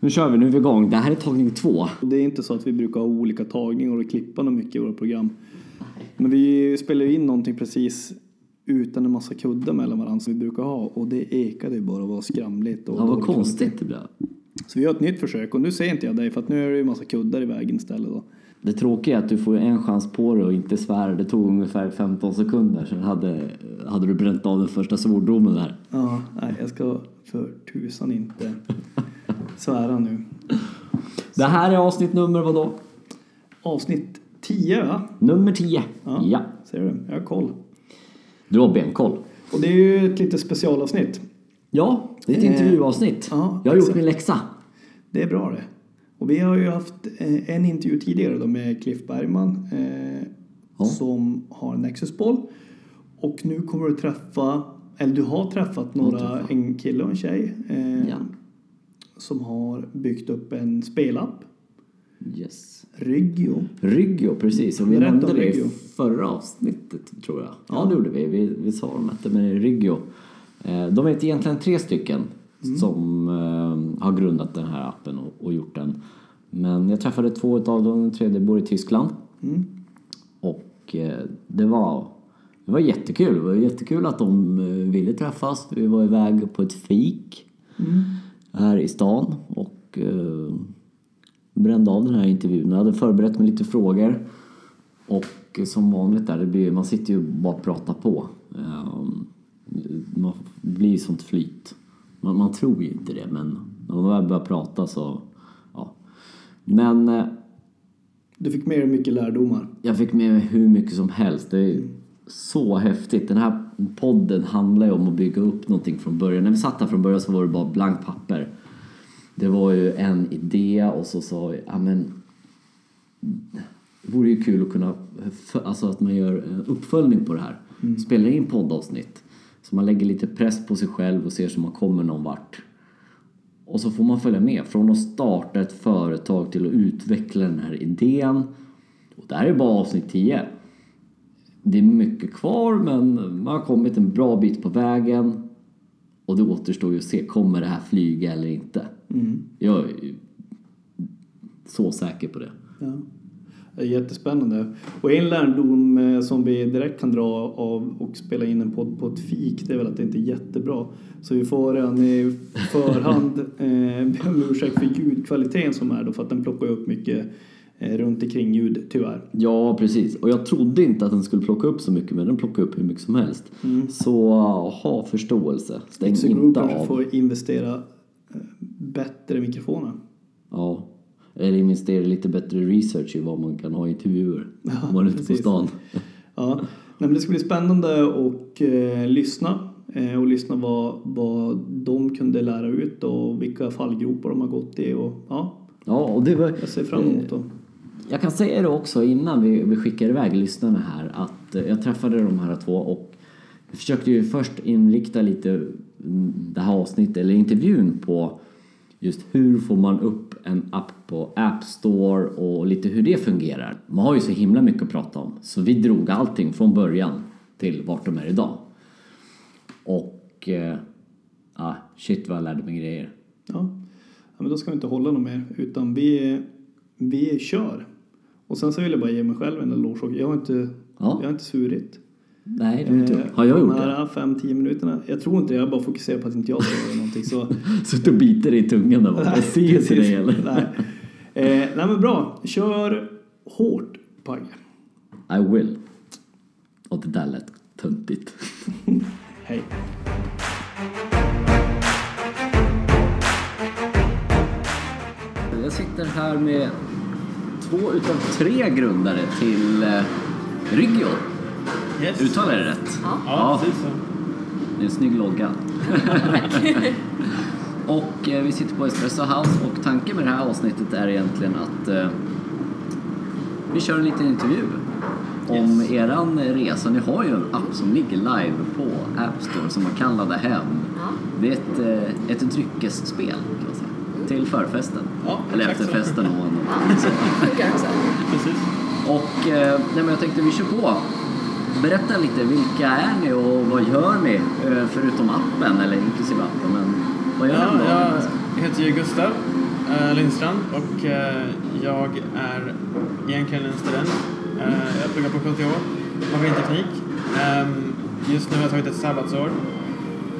Nu kör vi, nu är vi igång. Det här är tagning två. Det är inte så att vi brukar ha olika tagningar och klippa något mycket i våra program. Men vi spelar ju in någonting precis utan en massa kuddar mellan varandra som vi brukar ha och det ekade ju bara och var skramligt. Och Ja, vad konstigt det blev. Så vi gör ett nytt försök och nu ser inte jag dig för att nu är det ju en massa kuddar i vägen istället då. Det tråkiga är att du får en chans på dig och inte svära. Det tog ungefär 15 sekunder, sen hade, hade du bränt av den första svordomen där. Ja, nej jag ska för tusan inte svära nu. Det här är avsnitt nummer vadå? Avsnitt 10 va? Nummer 10. Ja. Ja. Ser du? Jag har koll. Du har benkoll. Och det är ju ett litet specialavsnitt. Ja, det är ett Eh, intervjuavsnitt. ja, Jag har gjort min läxa. Det är bra det. Och vi har ju haft eh, en intervju tidigare då med Cliff Bergman eh, Ja. som har en Nexus-boll. Och nu kommer du träffa, eller du har träffat några, träffat. en kille och en tjej eh, Ja. Som har byggt upp en spelapp, Yes. Ryggio. Ryggio, precis. Och vi om nämnde det i förra avsnittet, tror jag. Ja, Ja. det gjorde vi. Vi, vi sa dem att det är Ryggio. Eh, De är egentligen tre stycken Mm. som eh, har grundat den här appen och, och gjort den. Men jag träffade två av dem, den tredje bor i Tyskland. Mm. Och eh, det var, det var jättekul. Det var jättekul att de ville träffas. Vi var iväg på ett fik Mm. Här i stan och eh, brände av den här intervjun. Jag hade förberett mig lite frågor och som vanligt där, det blir, man sitter ju bara och pratar på. Eh, man blir ju sånt flyt. Man, man tror ju inte det men när man väl börjar prata så, ja. Men eh, Du fick med dig mycket lärdomar. jag fick med mig hur mycket som helst. Det är så häftigt. Den här podden handlar ju om att bygga upp någonting från början. När vi satt här från början så var det bara blankt papper. Det var ju en idé och så sa vi, ja men det vore ju kul att kunna, alltså att man gör en uppföljning på det här. Spelar in poddavsnitt. Så man lägger lite press på sig själv och ser så man kommer någon vart. Och så får man följa med från att starta ett företag till att utveckla den här idén. Och det här är bara avsnitt 10. Det är mycket kvar men man har kommit en bra bit på vägen. Och det återstår ju att se, kommer det här flyga eller inte? Jag är så säker på det. Ja. Det är jättespännande. Och en lärdom eh, som vi direkt kan dra av och spela in en podd på ett fik det är väl att det inte är jättebra. Så vi får redan i förhand eh, be om ursäkt för ljudkvaliteten som är då för att den plockar upp mycket runt omkring ljud tyvärr. Ja, precis. Och jag trodde inte att den skulle plocka upp så mycket men den plockar upp hur mycket som helst. Så ha förståelse. Stäng Group inte av. får investera eh, bättre mikrofoner. Ja. Eller investera lite bättre research i vad man kan ha i intervjuer. Ja, om man är ute på stan. Ja, Nej, det ska bli spännande att eh, lyssna eh, och lyssna vad, vad de kunde lära ut och vilka fallgropar de har gått i. Och, ja, Ja, och det var... jag ser fram emot det. Jag kan säga det också innan vi, vi skickar iväg lyssnarna här att eh, jag träffade de här två och försökte ju först inrikta lite det här avsnittet eller intervjun på just hur får man upp en app på App Store och lite hur det fungerar. Man har ju så himla mycket att prata om så vi drog allting från början till vart de är idag. Och eh, ah, shit vad jag lärde mig grejer. Ja. ja, men då ska vi inte hålla något mer utan vi, vi kör. Och sen så vill jag bara ge mig själv en eloge. Jag har inte, Ja. jag har inte svurit. Nej, det har, inte Eh, har jag gjort De det? här fem, tio minuterna. Jag tror inte. Jag bara fokuserar på att inte jag ska göra någonting. Så Suttit och biter i tungan där bara. Jag ser inte dig? Nej. Eh, nej men bra. Kör hårt Pagge. I will. Och det där lät töntigt. Hej. Jag sitter här med två utav tre grundare till eh, Ryggio. Yes. Uttalar jag det rätt? Ja, precis så. Det är en snygg logga. och eh, vi sitter på Espresso House och tanken med det här avsnittet är egentligen att eh, vi kör en liten intervju om eran resa. Ni har ju en app som ligger live på App Store som man kan ladda hem. Det är ett, eh, ett dryckesspel. Till förfesten. Ja, Eller efterfesten om man. Precis. Och eh, nej, men jag tänkte vi kör på. Berätta lite, vilka är ni och vad gör ni? Eh, förutom appen, eller inklusive appen, men vad gör Ja, ni? jag heter ju Gustav. eh, Lindstrand och jag är egentligen en student. Jag pluggar på KTH, maskinteknik. Eh, just nu har jag tagit ett sabbatsår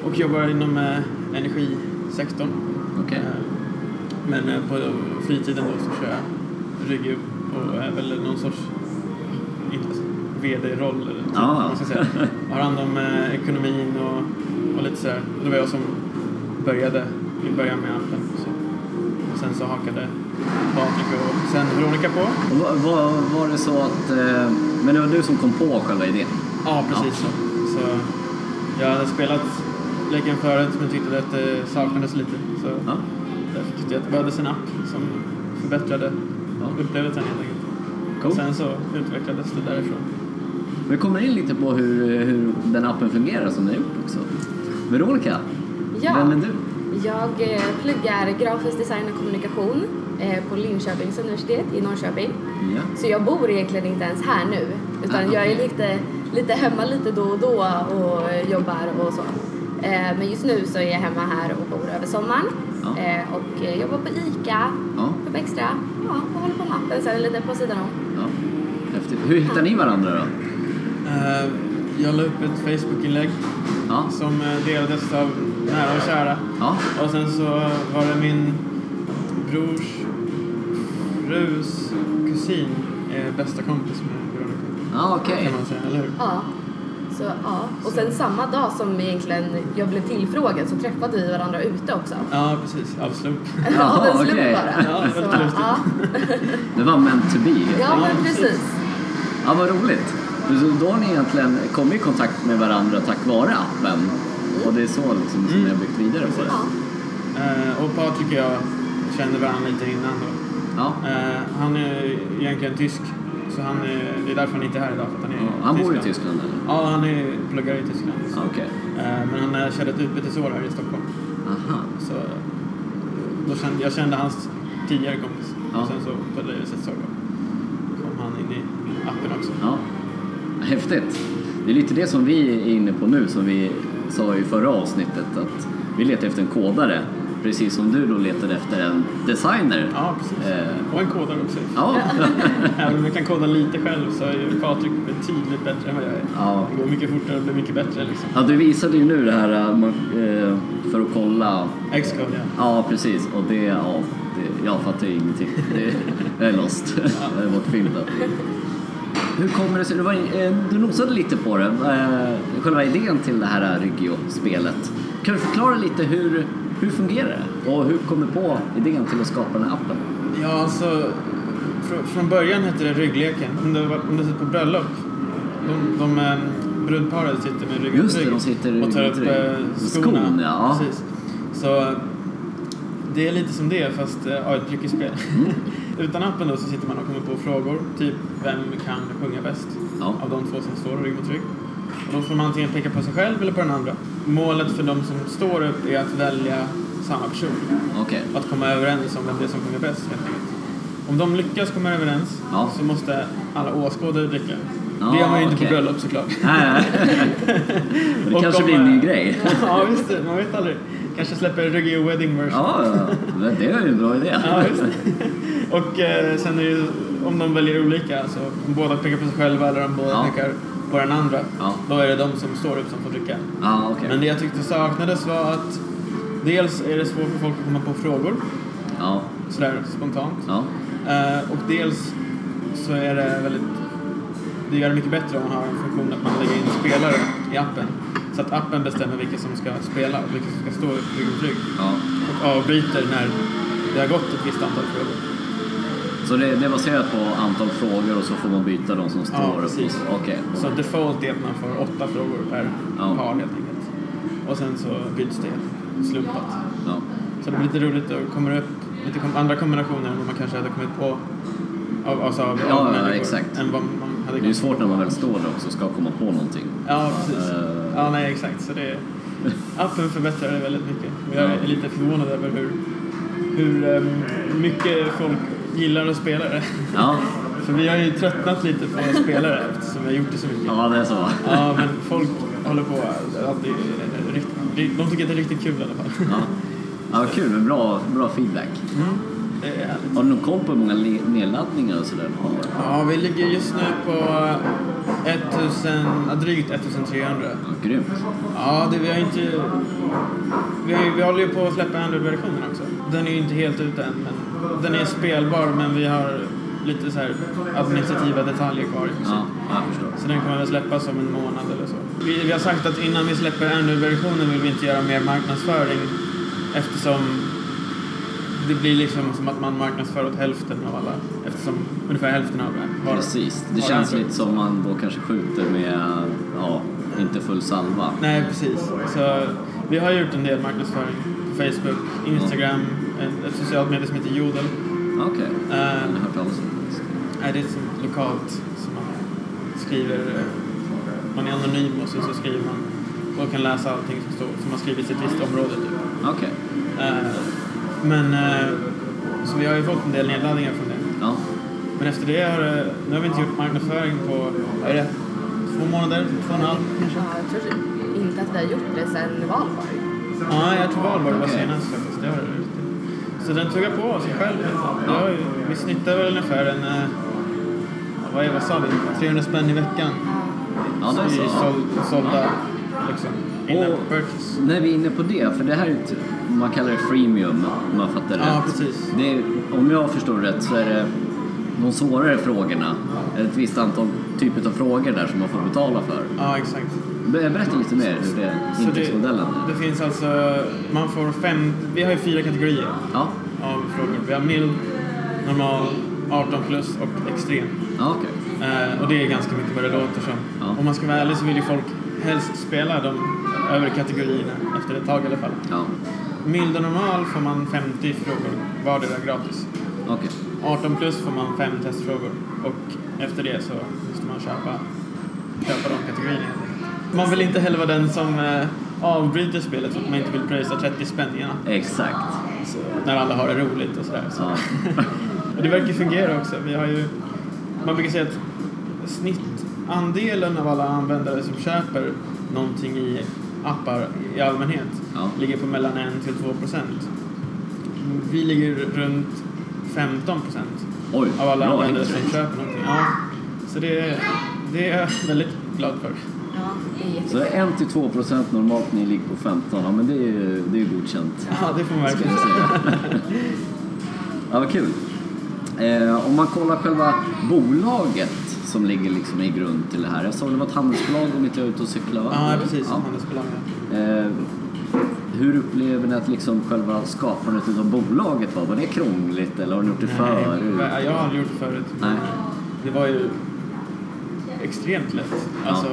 och jobbar inom energisektorn. Okej. Eh, Men eh, på fritiden då så kör jag rygg och är väl någon sorts VD-roll typ, Ja. vad man ska säga. Jag har hand om eh, ekonomin och, och lite sådär. Det var jag som började i början med appen. Så. Och sen så hakade Patrik och sen Veronica på. Var, var, var det så att... Eh, men det var du som kom på själva idén? Ja, precis så. så. Jag hade spelat leken förut men tyckte att det saknades lite. Så Ja. Tyckte jag att det behövdes en app som förbättrade Ja. upplevelsen helt enkelt. Cool. Sen så utvecklades det därifrån. Vi kommer in lite på hur, hur den appen fungerar som ni har gjort också. Veronica, Ja. vem är du? Jag eh, pluggar grafisk design och kommunikation eh, på Linköpings universitet i Norrköping. Ja. Så jag bor egentligen inte ens här nu. Utan Aha. jag är lite, lite hemma lite då och då och jobbar och så. Eh, Men just nu så är jag hemma här och bor över sommaren. Ja. Eh, Och eh, jobbar på ICA, Ja. på extra. Ja, och håller på med appen sen lite på sidan om. ja. Häftigt. Hur hittar ni varandra då? Eh, Jag la upp ett Facebook-inlägg Ja. som eh, delades av nära och kära. Ja. Och sen så var det min brors frus kusin är bästa kompis med Veronica. Ja, okej. Kan man säga, eller hur? Ja. Så, ja. Och sen samma dag som egentligen jag blev tillfrågad så träffade vi varandra ute också. Ja, precis. Av slump. Jaha, Av en slump okej. bara. Ja, så, ja. Det var meant to be. ja, enkelt. men precis. Ja, vad roligt. Så Då har ni egentligen kommit i kontakt med varandra tack vare appen. Och det är så liksom som Mm. ni har byggt vidare på det. Ja. Eh, och Patrik och jag kände varandra lite innan då. Ja. Eh, han är egentligen tysk, så han är, det är därför han inte är här idag. För han är Ja, Han bor i Tyskland. Eller? Ja, han är, pluggar i Tyskland. Ja, Okej. Eh, men han körde ett utbytesår här i Stockholm. Aha. Så eh, då kände, jag kände hans tidigare kompis. Ja. Och sen så på viset så kom han in i appen också. Ja. Häftigt. Det är lite det som vi är inne på nu som vi sa i förra avsnittet att vi letar efter en kodare precis som du då letade efter en designer. Ja, precis. Eh, Och en kodare också. ja. Även om jag kan koda lite själv så är ju Patrik betydligt bättre än vad jag är. ja. Det går mycket fortare och blir mycket bättre liksom. Ja, du visade ju nu det här eh, eh, för att kolla. Xcode, ja. Ja, precis. Och det, ja, det, jag fattar ju ingenting. Det, jag är lost. Jag är bortfilmad. Hur kommer det sig? Du, var, du nosade lite på det. Själva idén till det här Ryggio-spelet. Kan du förklara lite hur, hur fungerar det? Och hur kommer du på idén till att skapa den här appen? Ja, alltså från, början hette det ryggleken. Om du, om du sitter på bröllop. De, de eh, brudparet sitter med ryggen Just det, de sitter och tar upp eh, Skon, skorna. ja. Precis. Så det är lite som det fast eh, ja, ett dryckesspel. Mm. Utan appen då så sitter man och kommer på frågor. Typ vem kan sjunga bäst Ja. av de två som står rygg mot rygg. Då får man antingen peka på sig själv eller på den andra. Målet för de som står upp är att välja samma person Okej. att komma överens om det som sjunger bäst helt enkelt. Om de lyckas komma överens Ja. så måste alla åskådare dricka. Ja, det gör man ju inte okej. på bröllop såklart. Nej. Det kanske blir en ny grej. ja, visst det. Man vet aldrig. Kanske släpper Reggae Wedding version. Ja, det är ju en bra idé. Ja, visst. Och eh, sen är det ju om de väljer olika, alltså om båda pekar på sig själva eller om båda Ja. pekar på den andra, Ja. då är det de som står upp som får dricka. Ja, okej. Men det jag tyckte saknades var att dels är det svårt för folk att komma på frågor, Ja, sådär spontant. ja. Eh, och dels så är det väldigt... Det gör det mycket bättre om man har en funktion att man lägger in spelare i appen. Så att appen bestämmer vilka som ska spela och vilka som ska stå upp rygg mot rygg. ja. Och avbryter när det har gått ett visst antal frågor. Så det, det är baserat på antal frågor och så får man byta de som står upp? precis. och Okej. Så default är att man får åtta frågor per Ja. par helt enkelt. Och sen så byts det slumpat. Ja. Så det blir lite roligt och kommer upp lite kom- andra kombinationer än vad man kanske hade kommit på av, alltså av, Ja, av ja, exakt. Än vad man hade Det är ju svårt när man väl står där också och ska komma på någonting. Ja, precis. Eh. Ja, nej, exakt. Så det, appen förbättrar det väldigt mycket. Och jag är Ja. lite förvånad över hur, hur ehm, mycket folk gillar att spela det. Ja, För vi har ju tröttnat lite på att spela det eftersom vi har gjort det så mycket. ja det är så. Ja, men folk håller på alltid... De tycker att det är riktigt kul i alla fall. Ja, ja kul. Men bra, bra feedback. Har du någon koll på hur många nedladdningar och sådär? Ja, vi ligger just nu på 1000, ja, drygt 1300. Ja, grymt. Ja, det, vi har inte... Vi, vi håller ju på att släppa Android-versionen också. Den är ju inte helt ute än, men den är spelbar, men vi har lite så här administrativa detaljer kvar. i. Ja, jag förstår. Så den kommer väl släppas om en månad eller så. Vi, vi har sagt att innan vi släpper Android-versionen vill vi inte göra mer marknadsföring eftersom det blir liksom som att man marknadsför åt hälften av alla eftersom ungefär hälften av det har Precis. Det känns lite som man då kanske skjuter med, ja, inte full salva. Nej, precis. Så vi har gjort en del marknadsföring på Facebook, Instagram, ett, ett socialt medie som heter Jodel. Okej. Eh, Jag har hört talas om det. Nej, det är ett lokalt som man skriver. eh, Man är anonym och sen så skriver man och kan läsa allting som, står, som har skrivits i ett visst område. Typ. Okej. Eh, Men eh, så vi har ju fått en del nedladdningar från det. Ja. Men efter det har nu har vi inte gjort marknadsföring på, är det, två månader, två och en halv kanske? Ja, jag tror inte att vi har gjort det sedan valborg. Ja, jag tror Valborg var Okej. senast faktiskt. Det har det. Så den tuggar på sig själv. Ju, vi snittar väl ungefär en, eh, vad, är, vad sa vi, 300 spänn i veckan. Ja, det är så. såld, sålda liksom, Och när vi är inne på det, för det här är ett, man kallar det freemium om man fattar Ja, rätt. precis. Det är, om jag förstår rätt så är det de svårare frågorna, ett visst antal typer av frågor där som man får betala för. Ja, exakt. Be- Berätta lite mer hur det är, intäktsmodellen. det, det finns alltså, man får fem, vi har ju fyra kategorier Ja, av frågor. Vi har mild, normal, 18 plus och extrem. ja okej. Eh, och det är ganska mycket vad det låter som. Ja. Om man ska vara ärlig så vill ju folk helst spela de övre kategorierna efter ett tag i alla fall. Ja, Mild och normal får man 50 frågor vardera gratis. okej. 18 plus får man fem testfrågor och efter det så måste man köpa, köpa de kategorierna. Man vill inte heller vara den som eh, avbryter spelet för att man inte vill pröjsa 30 spänn igen. Exakt. Så, när alla har det roligt och sådär. Så. Ja. Det verkar fungera också. Vi har ju, man brukar säga att snittandelen av alla användare som köper någonting i appar i allmänhet Ja. ligger på mellan 1 till 2 procent. Vi ligger runt 15 procent av alla användare som köper någonting. Ja. Så det, det är jag väldigt glad för. Ja, det är jättekul. Så 1-2 procent normalt, ni ligger på 15. Ja, men det är ju det är godkänt. Ja, det får man verkligen säga. ja, vad kul. Eh, om man kollar själva bolaget som ligger liksom i grund till det här. Jag såg det var ett handelsbolag om inte jag är ute och cyklar va? Ja, precis. Ja. Handelsbolag. Eh, hur upplever ni att liksom själva skapandet av bolaget var? Var det krångligt eller har ni gjort det förut? Nej, jag har aldrig gjort det förut. Nej. Det var ju extremt lätt. Ja.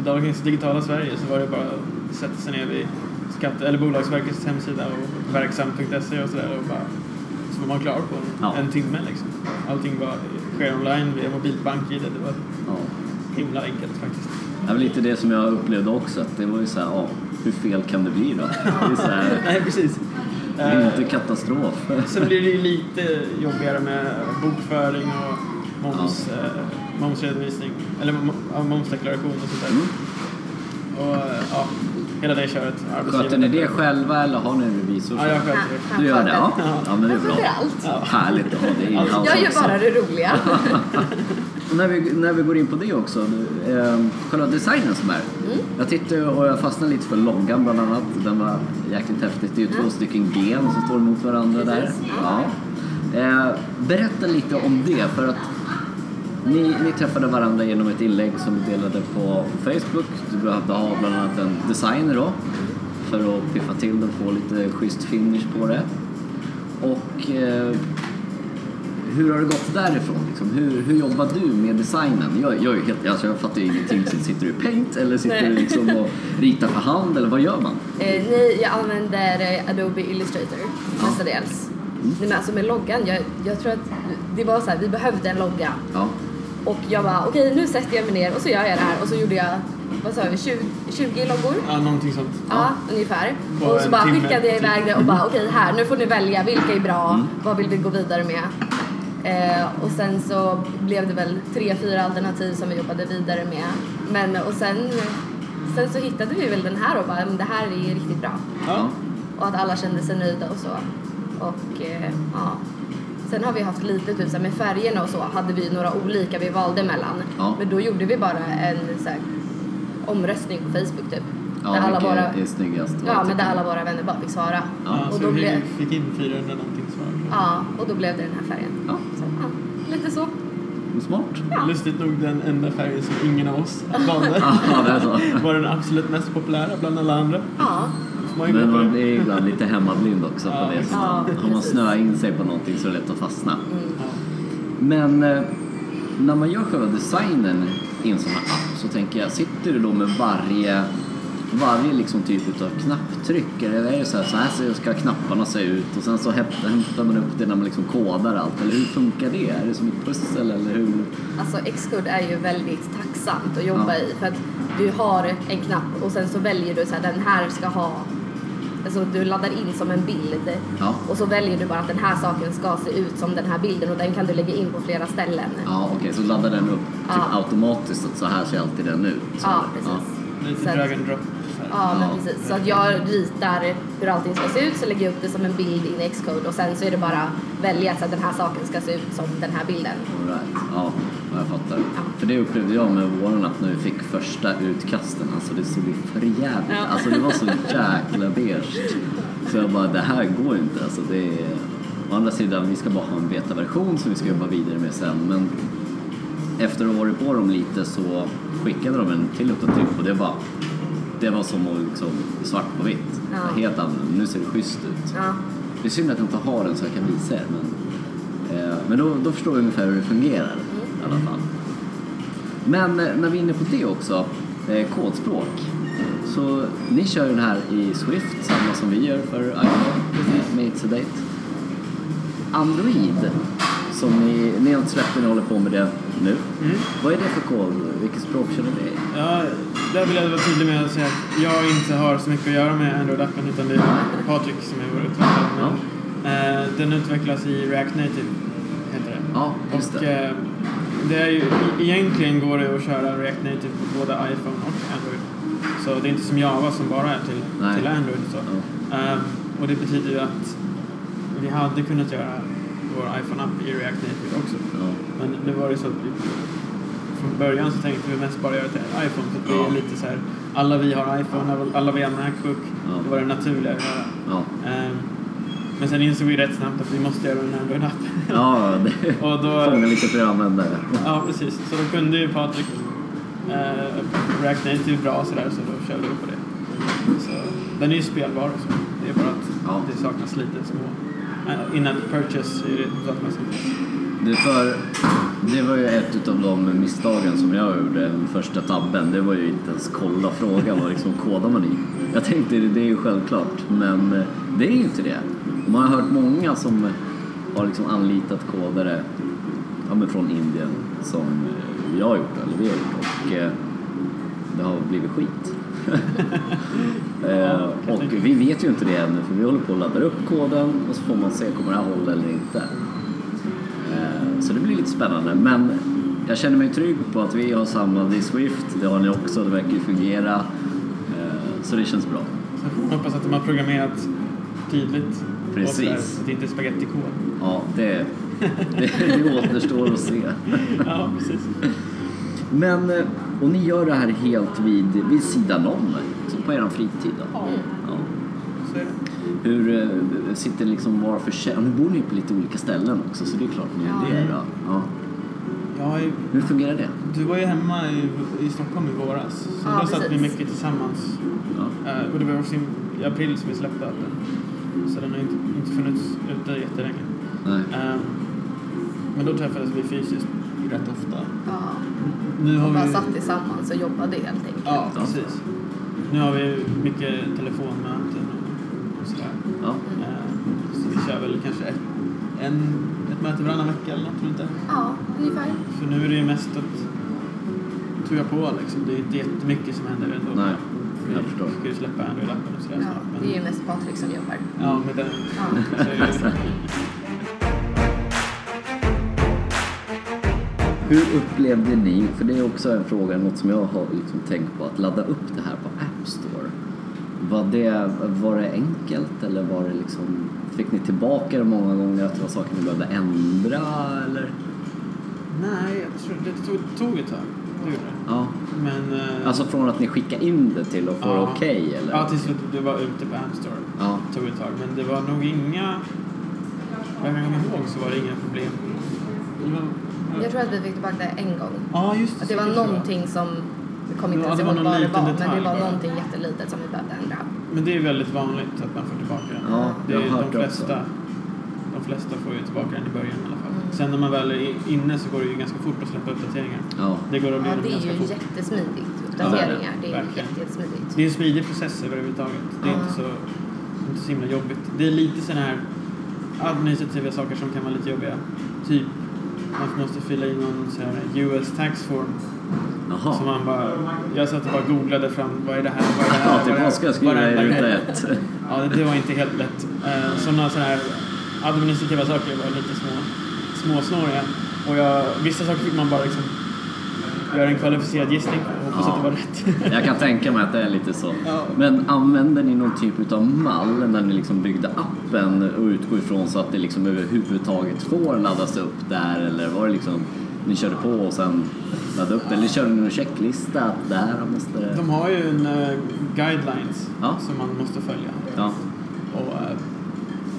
I dagens digitala Sverige så var det bara att sätta sig ner vid skatte eller Bolagsverkets hemsida och verksam.se och sådär och bara så var man klar på en, Ja. en timme liksom. Allting var, sker online via mobilt bank-id. Det var Ja. himla enkelt faktiskt. Det var lite det som jag upplevde också, att det var ju så här, ja, hur fel kan det bli då? Det här, Nej, precis. det är Eh, inte katastrof. Sen blir det ju lite jobbigare med bokföring och moms, eh, momsredovisning, eller momsdeklaration och sånt där. Mm. Och ja, hela det köret. Sköter ni det själva eller har ni en revisor? Ja, jag sköter det. han Du gör det? Ja, ja men det är bra. allt. Ja. Härligt att ha det i house Jag gör också. bara det roliga. När, vi, när vi går in på det också, eh, själva designen som är. Jag tittade och jag fastnade lite för loggan bland annat. Den var jäkligt häftigt. Det är ju två stycken G som står mot varandra där. Precis. Ja. Eh, berätta lite om det för att ni, ni träffade varandra genom ett inlägg som vi delade på Facebook. Du behövde ha bland annat en designer då för att piffa till det och få lite schysst finish på det. Och eh, hur har det gått därifrån? Liksom? Hur, hur jobbar du med designen? Jag, jag, är helt, alltså jag fattar ju ingenting. Sitter du i paint eller sitter Nej. du liksom och ritar för hand eller vad gör man? Eh, nej, jag använder eh, Adobe Illustrator mestadels. Nej, men alltså med loggan, jag, jag tror att det var så här, vi behövde en logga. Ja, Och jag bara, okej nu sätter jag mig ner och så gör jag det här. Och så gjorde jag, vad sa vi, 20, 20 loggor? Ja, någonting sånt. Ja, ungefär. På och så bara timme, skickade jag iväg det och bara okej här, nu får ni välja vilka är bra, Mm. vad vill vi gå vidare med. Eh, och sen så blev det väl tre, fyra alternativ som vi jobbade vidare med. Men och sen, sen så hittade vi väl den här och bara, men det här är riktigt bra. ja. Ja. Och att alla kände sig nöjda och så. Och eh, ja, Sen har vi haft lite typ så med färgerna och så hade vi några olika vi valde mellan. Ja. Men då gjorde vi bara en så här, omröstning på Facebook typ. Ja, där alla våra, är snyggast? ja, men där alla våra vänner bara fick svara. Ja, och, så då vi blev, fick in 400 någonting svar. ja, och då blev det den här färgen. Ja. Så, ja, lite så. Smart. Ja. Lustigt nog den enda färgen som ingen av oss valde Ja, det är så. var den absolut mest populära bland alla andra. Ja, Men man det. är ibland lite hemmablind också på det. Så Ja, Har man. Mm. snöat in sig på någonting så är det lätt att fastna. Ja. Men eh, när man gör själva designen i en sån här app så tänker jag, sitter du då med varje, varje liksom typ av knapptryck? Eller är det så här, så här ska knapparna se ut och sen så hämtar hämtar man upp det när man liksom kodar allt? Eller hur funkar det? Är det som ett pussel eller hur? alltså Xcode är ju väldigt tacksamt att jobba Ja. i för att du har en knapp och sen så väljer du så här, den här ska ha Alltså du laddar in som en bild Ja. och så väljer du bara att den här saken ska se ut som den här bilden och den kan du lägga in på flera ställen. Ja, okej, så laddar den upp typ Ja. automatiskt att så här ser alltid den ut? Så- Ja, precis. Lite Så att- drag and drop. Ja, men Ja. precis. Så att jag ritar hur allting ska se ut, så lägger jag upp det som en bild in i Xcode och sen så är det bara välja så att den här saken ska se ut som den här bilden. All right. Ja, jag fattar. Ja. För det upplevde jag med våran app när vi fick första utkasten. Alltså det såg ju för jävligt. Ja. Alltså det var så jäkla beige. Så jag bara, det här går inte. Alltså det är... Å andra sidan, vi ska bara ha en betaversion som vi ska jobba vidare med sen. Men efter att ha varit på dem lite så skickade de en till uppdatering och det var det var som att liksom svart på vitt. Ja. Helt annorlunda. Nu ser det schysst ut. Ja, Det är synd att jag inte har den så jag kan visa er. Men, eh, men då, då förstår jag ungefär hur det fungerar i alla fall. Men eh, när vi är inne på det också, eh, kodspråk. Så ni kör ju den här i Swift, samma som vi gör för iPhone med It's a Date. Android, som ni, ni har inte släppt ni håller på med det nu. Mm. Vad är det för kod? Vilket språk kör ni det i? Ja, där vill jag vara tydlig med att säga att jag inte har så mycket att göra med Android-appen utan det är Patrik som är vår utvecklare. Men, eh, den utvecklas i React Native, heter det. Ja, just Och det. eh, det är ju, egentligen går det att köra React Native på både iPhone och Android. Så det är inte som Java som bara är till, Nej. till Android. Så. Ja. Ehm, och det betyder ju att vi hade kunnat göra vår iPhone-app i React Native också. Ja. Men nu var det så att vi från början så tänkte vi mest bara göra till iPhone för att det är lite så här, alla vi har iPhone, alla- vi har Macbook. Ja. Det var det naturliga att göra. Ehm, men sen insåg vi rätt snabbt att vi måste göra en Android-app. ja det Och då- fångar lite fler användare. ja, precis. Så då kunde ju Patrik eh, React Native bra sådär så då körde vi på det. Så, den är ju spelbar så det är bara att Ja. det saknas lite små... Uh, innan purchase är det saknas. Det, för, det var ju ett av de misstagen som jag gjorde, den första tabben. Det var ju inte ens kolla frågan vad liksom kodar man i. Jag tänkte det är ju självklart, men eh, det är ju inte det. Man har hört många som har liksom anlitat kodare ja, men från Indien som eh, jag har gjort, eller vi har gjort, och eh, det har blivit skit. eh, och vi vet ju inte det ännu, för vi håller på att ladda upp koden och så får man se kommer det här hålla eller inte. Eh, Så det blir lite spännande. Men jag känner mig trygg på att vi har samma i Swift. Det har ni också, det verkar ju fungera. Eh, Så det känns bra. Man hoppas att de har programmerat tydligt. Precis. Och det inte är spagettikod. Ja, det, det, det återstår att se. Ja, precis. Men, eh, och ni gör det här helt vid, vid sidan om, så på er fritid då? Ja. Ja. Så är det. Hur eh, sitter ni liksom var för sig? Nu bor ni på lite olika ställen också, så det är klart ni Ja. gör det. Ja. Jag ju, Hur fungerar det? du var ju hemma i, i Stockholm i våras. Så Ja, då satt vi mycket tillsammans. Ja. Eh, och det var också i, april som vi släppte appen. Så den har inte, inte funnits ute jättelänge. Nej. Eh, men då träffades vi fysiskt rätt ofta. ja. Nu har Och bara vi... satt tillsammans och jobbade helt enkelt. Ja, precis. Nu har vi mycket telefonmöten och, sådär. Ja. Eh, så vi kör väl kanske ett, en, ett möte varannan vecka eller något, tror du inte? Ja, ungefär. För nu är det ju mest att tugga på liksom. Det är inte jättemycket som händer ändå. Nej, jag förstår. ska ju släppa Android-appen och sådär Ja, snart. Men, det är ju mest Patrik som jobbar. ja, med den Ja. Hur upplevde ni, för det är också en fråga, något som jag har liksom tänkt på, att ladda upp det här på App Store. Var det, var det enkelt eller var det liksom, Fick ni tillbaka det många gånger, att det var saker ni behövde ändra eller? Nej, jag tror det tog, tog ett tag. Det gjorde det. Ja. Men... eh, Alltså från att ni skickade in det till att få det ja. okej eller? Ja, tills det var ute på App Store. Ja. tog ett tag. Men det var nog inga... Vad jag kommer ihåg så var det inga problem. Det Jag tror att vi fick tillbaka det en gång. Ja, just Att det var någonting som, jag kommer inte Ja, ens det ihåg vad det var, men det var bara. någonting jättelitet som vi behövde ändra. Men det är väldigt vanligt att man får tillbaka den. Ja, det jag är de det flesta, också. de flesta får ju tillbaka den i början i alla fall. Sen när man väl är inne så går det ju ganska fort att släppa uppdateringar. Ja. Det går att Ja, bli det är ganska ju fort. jättesmidigt. Ja, Uppdateringar, det är jättesmidigt. Det är en smidig process överhuvudtaget. Det är Ja. inte så, inte så himla jobbigt. Det är lite sådana här administrativa saker som kan vara lite jobbiga. Typ man måste fylla i någon så här US tax form. Jaha. Så man bara, jag satt och bara googlade fram vad är det här, vad är det här, Ja, vad till är det här? vad ska jag ruta ett? Ja, det, det var inte helt lätt. Eh, sådana så här administrativa saker var lite små, småsnåriga. Och jag, vissa saker fick man bara liksom göra en kvalificerad gissning och hoppas Ja. att det var rätt. Jag kan tänka mig att det är lite så. Ja. Men använde ni någon typ av mall när ni liksom byggde appen och utgår ifrån så att det liksom överhuvudtaget får laddas upp där eller var det liksom ni körde på och sen laddade upp det? Eller körde ni någon checklista att där måste. De har ju en eh, guidelines Ja. som man måste följa. Ja, Och, eh,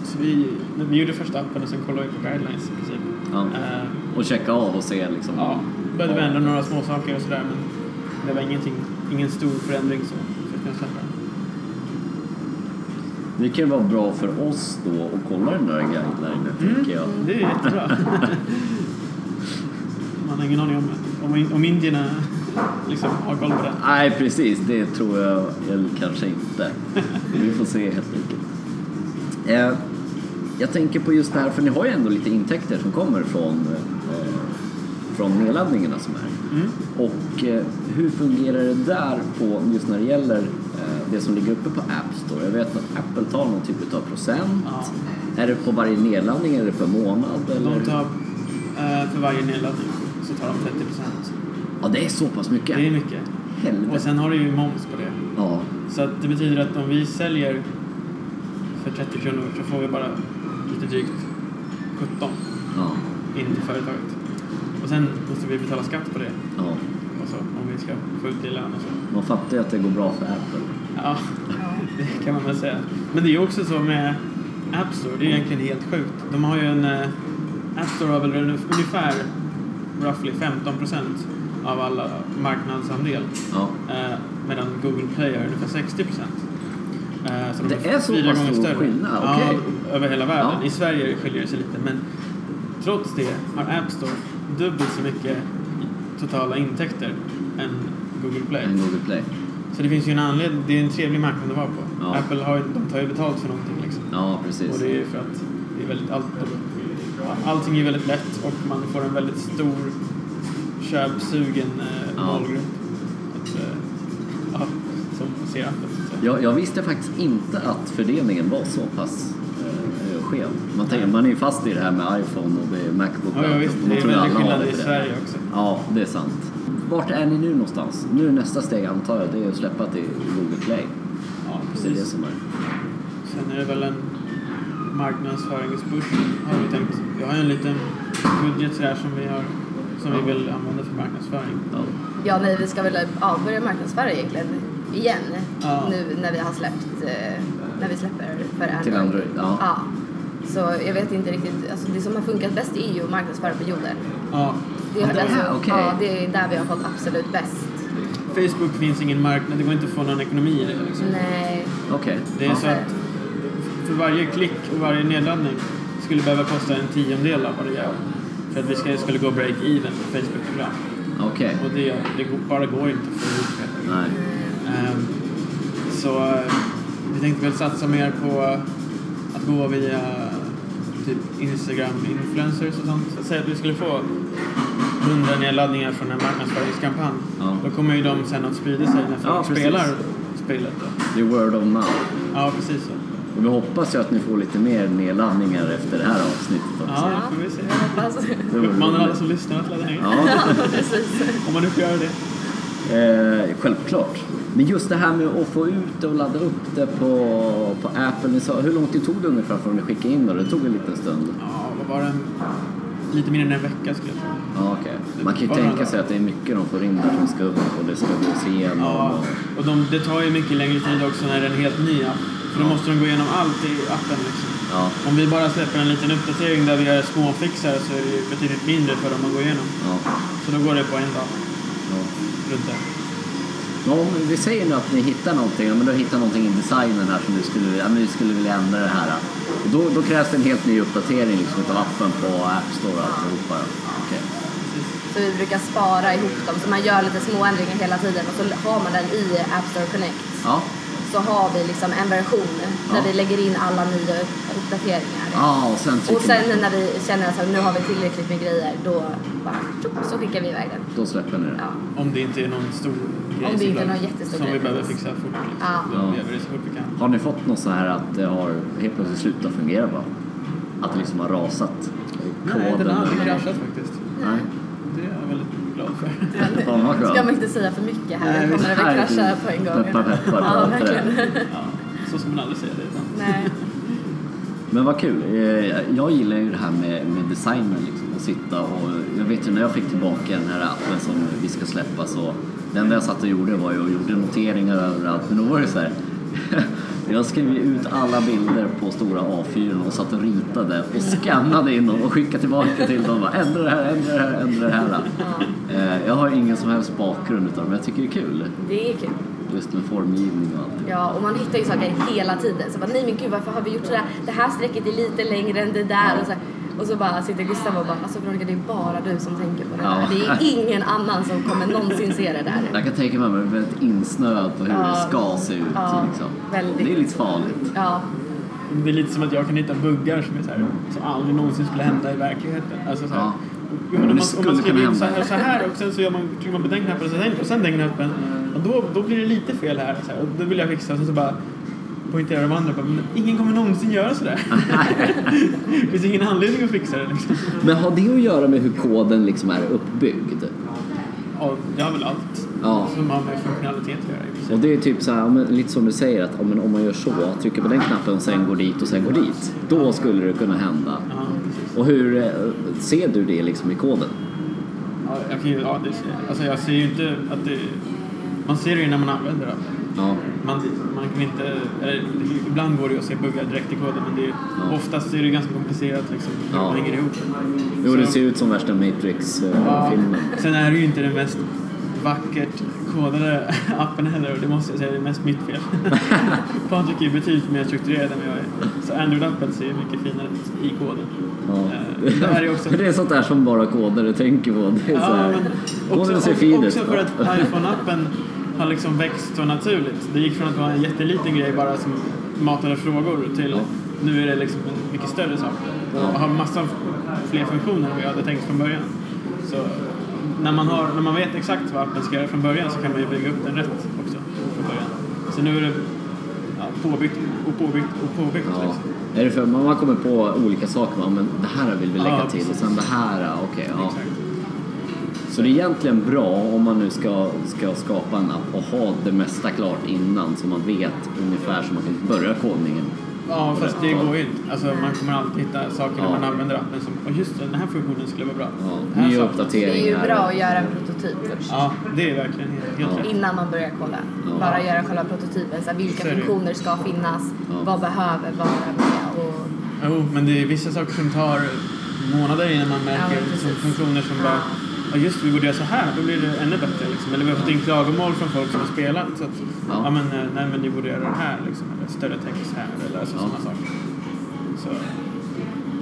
så vi, vi gjorde första appen och sen kollade vi på guidelines i princip. Ja. Eh, Och checka av och se liksom. ja, började vi ändra några små saker och sådär men det var ingenting, ingen stor förändring så. Det kan ju vara bra för oss då att kolla den där guidelinen tänker jag. Det är jättebra. Man har ingen aning om, om, om indierna liksom har koll på det. Nej precis, det tror jag väl kanske inte. Vi får se helt enkelt. Jag tänker på just det här, för ni har ju ändå lite intäkter som kommer från, eh, från nedladdningarna som är. Mm. Och eh, hur fungerar det där på, just när det gäller eh, det som ligger uppe på App Store? Jag vet att Apple tar någon typ av procent. Ja. Är det på varje nedladdning eller per månad? Eller? De tar, eh, för varje nedladdning så tar de 30 procent. Ja, det är så pass mycket. Det är mycket. Helvete. Och sen har du ju moms på det. Ja, Så att det betyder att om vi säljer för 30 kronor så får vi bara drygt 17 ja, in till företaget. Och sen måste vi betala skatt på det. ja. Och så, om vi ska få ut det i lön och så. Man fattar ju att det går bra för Apple. Ja, det kan man väl säga. Men det är ju också så med App Store, det är egentligen helt sjukt. De har ju en... eh, App Store har väl ungefär roughly 15 procent av alla marknadsandel. Ja. Eh, medan Google Play har ungefär 60 procent. Eh, så de Det är så pass stor större. skillnad, Ja, okej. över hela världen. Ja. I Sverige skiljer det sig lite, men trots det har App Store dubbelt så mycket totala intäkter än Google Play. En Google Play. Så det finns ju en anledning, det är en trevlig marknad att vara på. Ja. Apple har de tar ju betalt för någonting liksom. Ja, Och precis. det är ju för att det är väldigt, allt, allting är väldigt lätt och man får en väldigt stor köpsugen eh, Ja. målgrupp. Eh. Så. Jag, jag visste faktiskt inte att fördelningen var så pass eh, skev. Man, tänker, man är ju fast i det här med iPhone och det är Macbook. Ja, ja, visst, Man det är tror väldigt skillnad i. Sverige också. Ja, det är sant. Vart är ni nu någonstans? Nu är nästa steg antar jag, det är att släppa till Google Play. Ja, Det är det precis. som är. Sen är det väl en marknadsföringsbörs har vi tänkt. Vi har ju en liten budget sådär som vi har som vi vill använda för marknadsföring. Ja. Ja, nej, vi ska väl ja, börja marknadsföra egentligen igen Ja. nu när vi har släppt, eh, när vi släpper för Android. Till Android, ja. ja. Så jag vet inte riktigt, alltså det som har funkat bäst är ju att marknadsföra på jorden. Ja. Det, är- alltså, okej. ja, det är där vi har fått absolut bäst. Facebook finns ingen marknad, det går inte att få någon ekonomi i det. Liksom. Nej. Okej. Det är så att för varje klick och varje nedladdning skulle behöva kosta en tiondel av vad det gör. För att vi ska, skulle gå break-even på Facebook-program. Okej. Och det, det bara går inte att få ihop det. Nej. Ehm, så eh, vi tänkte väl satsa mer på att gå via typ Instagram-influencers och sånt. Säg att vi skulle få 100 nedladdningar från en marknadsföringskampanj. Ja. Då kommer ju de sen att sprida sig när folk Ja, spelar spelet. Då. Det är word of mouth. Ja, precis så. Och vi hoppas ju att ni får lite mer nedladdningar efter det här avsnittet också. Ja, det får vi se. Jag hoppas. Uppmanar alla som lyssnar att ladda ner. Ja, Precis. Om man nu får göra det. eh, självklart. Men just det här med att få ut det och ladda upp det på, på Apple. Hur lång tid tog det ungefär från att ni skickade in det? Det tog en liten stund. Ja, vad var det? Lite mer än en vecka skulle jag tro. Ja, okej. Man kan ju tänka sig att det är mycket de får in där som ska upp och det ska gås igenom. Ja, och- och de, det tar ju mycket längre tid också när det är en helt ny app. För då måste de gå igenom allt i appen liksom. Ja, Om vi bara släpper en liten uppdatering där vi gör småfixar så är det ju betydligt mindre för dem att gå igenom. ja, Så då går det på en dag ja. runt det. Ja, om vi säger nu att ni hittar någonting, ja, men du hittar någonting i designen här som du skulle, ja, men du skulle vilja ändra det här. Och då, då krävs det en helt ny uppdatering liksom, av appen på App Store och alltihopa. Okej. Så vi brukar spara ihop dem, så man gör lite små ändringar hela tiden och så har man den i App Store Connect. Ja. Så har vi liksom en version där Ja. vi lägger in alla nya uppdateringar. ja, och sen Och sen när vi känner att nu har vi tillräckligt med grejer, då bara så skickar vi iväg den. då släpper ni det. Ja. Om det inte är någon stor grej Om det inte är någon jättestor Som grej. vi behöver fixa fort. Liksom. Ja. Då Ja. gör vi det så fort vi kan. Har ni fått något så här att det har helt plötsligt slutat fungera bara? Att det liksom har rasat? Nej, den har aldrig kraschat faktiskt. Nej. Fan vad skönt. Ska man inte säga för mycket här, Nej, kommer det väl krascha på en gång. Peppar peppar. Ja, verkligen. Ja, så ska man aldrig säga det. Utan. Nej. Men vad kul. Eh, Jag gillar ju det här med, med designen liksom. Att sitta och... Jag vet ju när jag fick tillbaka den här appen som vi ska släppa så... Det enda jag satt och gjorde var ju och gjorde noteringar överallt. Men då var det så här... Jag skrev ut alla bilder på stora A4 och satt och ritade och skannade in dem och skickade tillbaka till dem. Bara, Ändra det här, ändra det här, ändra det här. Eh, Jag har ingen som helst bakgrund utav det men jag tycker det är kul. Det är kul. Just med formgivning och allt. Ja, och man hittar ju saker hela tiden. Så bara, nej men gud varför har vi gjort sådär? Det här strecket är lite längre än det där. Och så, och så bara sitter Gustav och bara, alltså Veronica det är bara du som tänker på det Ja. Det är ingen annan som kommer någonsin se det där. Jag kan tänka mig att man är väldigt insnöad på hur Ja. det ska se ut. Ja, liksom. väldigt. Det är lite farligt. Ja, Det är lite som att jag kan hitta buggar som är så här, som aldrig någonsin skulle hända i verkligheten. Alltså så här, Ja. Jo, men om, man, om man skriver in så här, så här och sen så gör man, trycker man på den knappen och sen, och sen den knappen. Och då, då blir det lite fel här. Så här och då vill jag fixa och så bara poängterar de andra bara, men ingen kommer någonsin göra sådär. det finns ingen anledning att fixa det liksom. Men har det att göra med hur koden liksom är uppbyggd? Ja, det har väl allt Ja. som har med funktionalitet att göra. Och det är typ så här, lite som du säger att om man gör så, trycker på den knappen och sen går dit och sen går dit. Då skulle det kunna hända. Ja. Och hur eh, ser du det liksom i koden? Ja, jag, kan ju, ja, det, alltså jag ser ju inte att det... Man ser det ju när man använder det. Ja, Man, man kan inte, eller, ibland går det att se buggar direkt i koden men det är, Ja. oftast är det ganska komplicerat liksom, hur Ja. hänger ihop. jo det Så- ser ut som värsta Ja. Matrix-filmen. Sen är det ju inte den mest vackert kodade appen heller och det måste jag säga, det är mest mitt fel. Patrik är betydligt mer strukturerad än vad jag är. Så Android-appen ser ju mycket finare ut i koden. Ja. Eh, Det här är också... Det är sånt där som bara kodare tänker på. Det är så Ja, här, men koden också, ser fin ut. också för att iPhone-appen har liksom växt så naturligt. Det gick från att vara en jätteliten grej bara som matade frågor till Ja. nu är det liksom en mycket större sak. Ja. Och har massa fler funktioner än vad jag hade tänkt från början. Så när man, har, när man vet exakt vad appen ska göra från början så kan man ju bygga upp den rätt också från början. Så nu är det ja, påbyggt och påbyggt och påbyggt. Ja. Liksom. Är det för man kommer på olika saker, men det här vill vi lägga Ja, till och sen det här, ja, okej. ja. Exakt. Så det är egentligen bra om man nu ska, ska skapa en app och ha det mesta klart innan så man vet ungefär så man kan börja kodningen. Ja, fast det går ju inte. Alltså, man kommer alltid hitta saker Ja. när man använder appen som "Åh, just den här funktionen skulle vara bra. Ja, Den här nya saknas." det är uppdateringar. ju bra att göra en prototyp först. Ja, det är verkligen helt, Ja. Innan man börjar koda. Ja. Bara göra själva prototypen. Så här, vilka ju. funktioner ska finnas? Ja. Vad behöver vara med? Och, Jo, men det är vissa saker som tar månader innan man märker Ja, som funktioner som Ja. bara Ja just det, vi borde göra så här, då blir det ännu bättre. Liksom. Eller vi har fått in klagomål från folk som har spelat. Så att, Ja. ja. men, eh, nej men ni borde göra det här liksom. Eller större text här. Eller alltså, Ja. sådana saker. Så,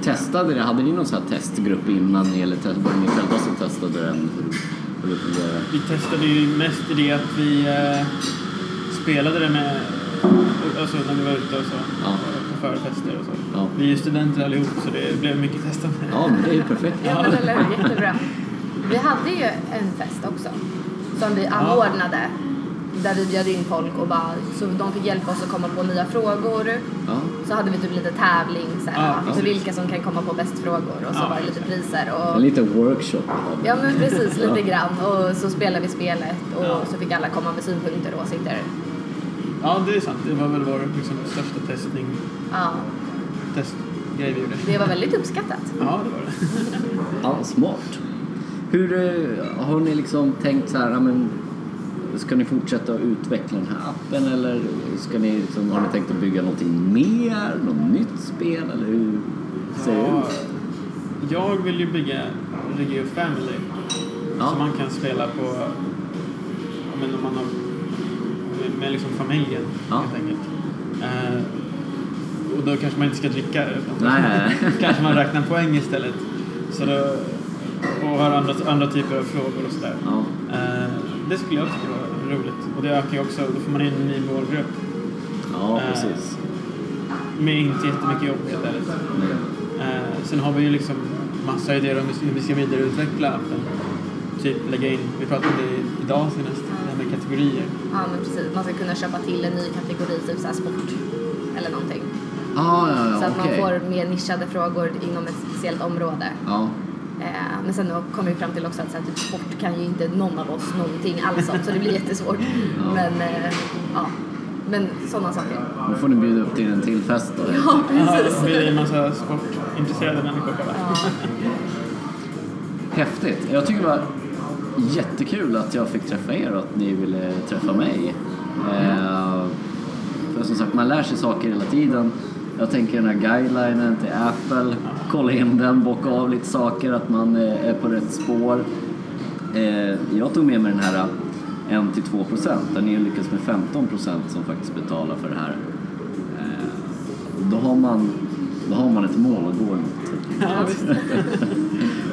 Testade det? Hade ni någon sån här testgrupp innan ni, eller det ni själva som testade den? Hur, hur det fungerar? vi testade ju mest i det att vi eh, spelade det med, alltså när vi var ute och så. Ja. På förfester och så. Ja. Vi är ju studenter allihop så det blev mycket testande. Ja, men det är ju perfekt. ja, men eller hur? Jättebra. Vi hade ju en fest också. Som vi anordnade. där vi bjöd in folk och bara, så de fick hjälpa oss att komma på nya frågor. Ja. Så hade vi typ lite tävling så här, Ja, för vilka som kan komma på bäst frågor och så Ja. var det lite priser. Och, En liten workshop. Ja men precis, lite Ja. grann. Och så spelade vi spelet och Ja. så fick alla komma med synpunkter och åsikter. Ja, det är sant. Det var väl vår liksom, största testning, Ja, gjorde. det var väldigt uppskattat. Ja, det var det. Ja, smart. Hur eh, har ni liksom tänkt så här, ja, men, ska ni fortsätta att utveckla den här appen eller ska ni liksom, har ni tänkt att bygga någonting mer, något nytt spel eller hur ser det Ja, ut? jag vill ju bygga Regio Family. Ja. Som man kan spela på men om man har, med, med liksom familjen Ja. helt enkelt. Eh, och då kanske man inte ska dricka utan nej. kanske man räknar poäng istället. Så då, och har andra, andra typer av frågor och sådär. Ja. Eh, det skulle jag tycka var roligt. Och det ökar ju också, då får man in en ny målgrupp. ja, Eh, precis. Med inte jättemycket jobb helt ärligt. Nej. Eh, sen har vi ju liksom massa idéer om hur vi ska vidareutveckla appen. Typ lägga in, vi pratade idag senast, det här med kategorier. Ja men precis, man ska kunna köpa till en ny kategori, typ så här sport eller någonting. Ah, ja, så ja, att okej. man får mer nischade frågor inom ett speciellt område. Ja, Eh, men sen då kom vi fram till också att så här, typ, sport kan ju inte någon av oss någonting alls om så det blir jättesvårt. Men eh, ja, men sådana saker. då får ni bjuda upp till en till fest då. Ja Ja, precis. vi är en massa sportintresserade människor bara. Ja. Häftigt. Jag tycker det var jättekul att jag fick träffa er och att ni ville träffa mig. Eh, för som sagt, man lär sig saker hela tiden. Jag tänker den här guidelinen till Apple, kolla in den, bocka av lite saker, att man eh, är på rätt spår. Eh, jag tog med mig den här 1-2 procent, där ni lyckas med 15 procent som faktiskt betalar för det här. Eh, då, har man, då har man ett mål att gå emot. Ja.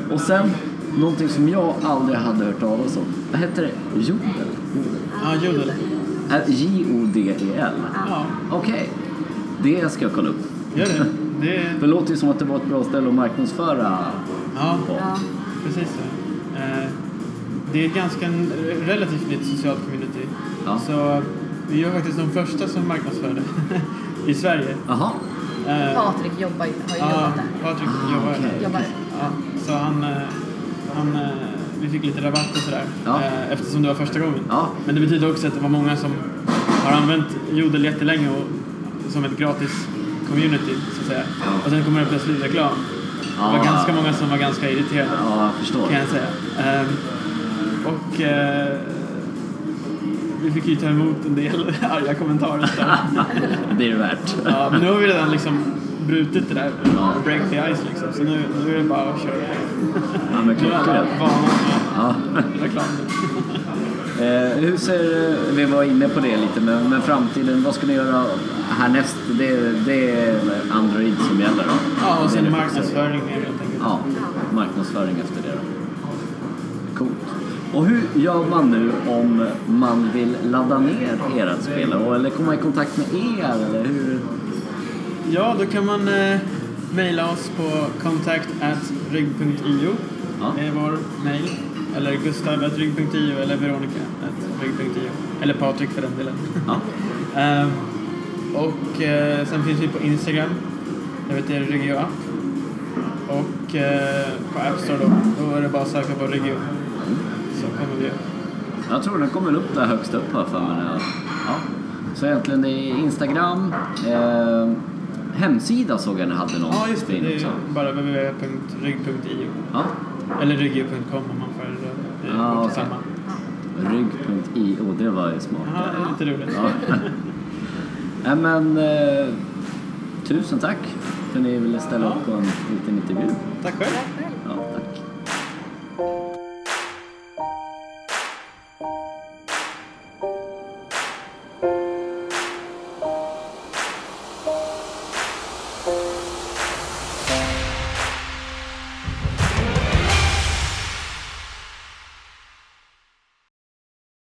Och sen, någonting som jag aldrig hade hört talas om. Vad heter det? Jodel? Ja, Jodel. J-O-D-E-L? Ja, Okej. Det ska jag kolla upp. Gör det. Det det låter ju som att det var ett bra ställe att marknadsföra ja, på. Ja. precis så. Eh, det är ett ganska relativt nytt socialt community. Ja. Så vi är faktiskt de första som marknadsför det i Sverige. Jaha. Eh, Patrik jobbar har ju Ja, jobbat där. Patrik jobbar Okej. där. Jobbar. Ja, så han, eh, han, vi fick lite rabatt och sådär Ja. eftersom det var första gången. Ja. Men det betyder också att det var många som har använt Jodel jättelänge och, som ett gratis community så att säga. Och sen kommer det plötsligt reklam. Det var Ja. ganska många som var ganska irriterade Ja, jag förstår. kan jag säga. Ehm, och eh, vi fick ju ta emot en del arga kommentarer. Det är det värt. Ja, men nu har vi redan liksom brutit det där. Ja. Break the ice liksom. Så nu, nu är det bara att köra. Ja, men klockrent. Ja. reklam. Eh, hur ser, vi var inne på det lite, men, men framtiden, vad ska ni göra härnäst? Det, det är Android som gäller då? Ja, och sen marknadsföring mer helt enkelt. Ja, marknadsföring efter det då. Coolt. Och hur gör man nu om man vill ladda ner ert spel? Eller komma i kontakt med er? Eller hur? Ja, då kan man eh, mejla oss på contact at rygg.io. Ja. Det är vår mejl. Eller gustav at rygg.io eller veronica at rygg.io. Eller Patrik för den delen. Ja. Ehm, och eh, sen finns vi på Instagram. Jag är Regio App. Och eh, på App Store då, då är det bara att söka på Regio. Så kommer vi upp. Jag tror den kommer upp där högst upp här för mig. Ja. Så egentligen det är Instagram, eh, hemsida såg jag ni hade någon Ja, just det. Det är bara www.rygg.io. Ja. Eller ryggio.com om man föredrar. Det är Ja, ja, okej. samma. Rygg.io, det var ju smart. Ja, det är lite roligt. Ja. Nej, men eh, tusen tack för att ni ville ställa upp på en liten intervju. Tack själv.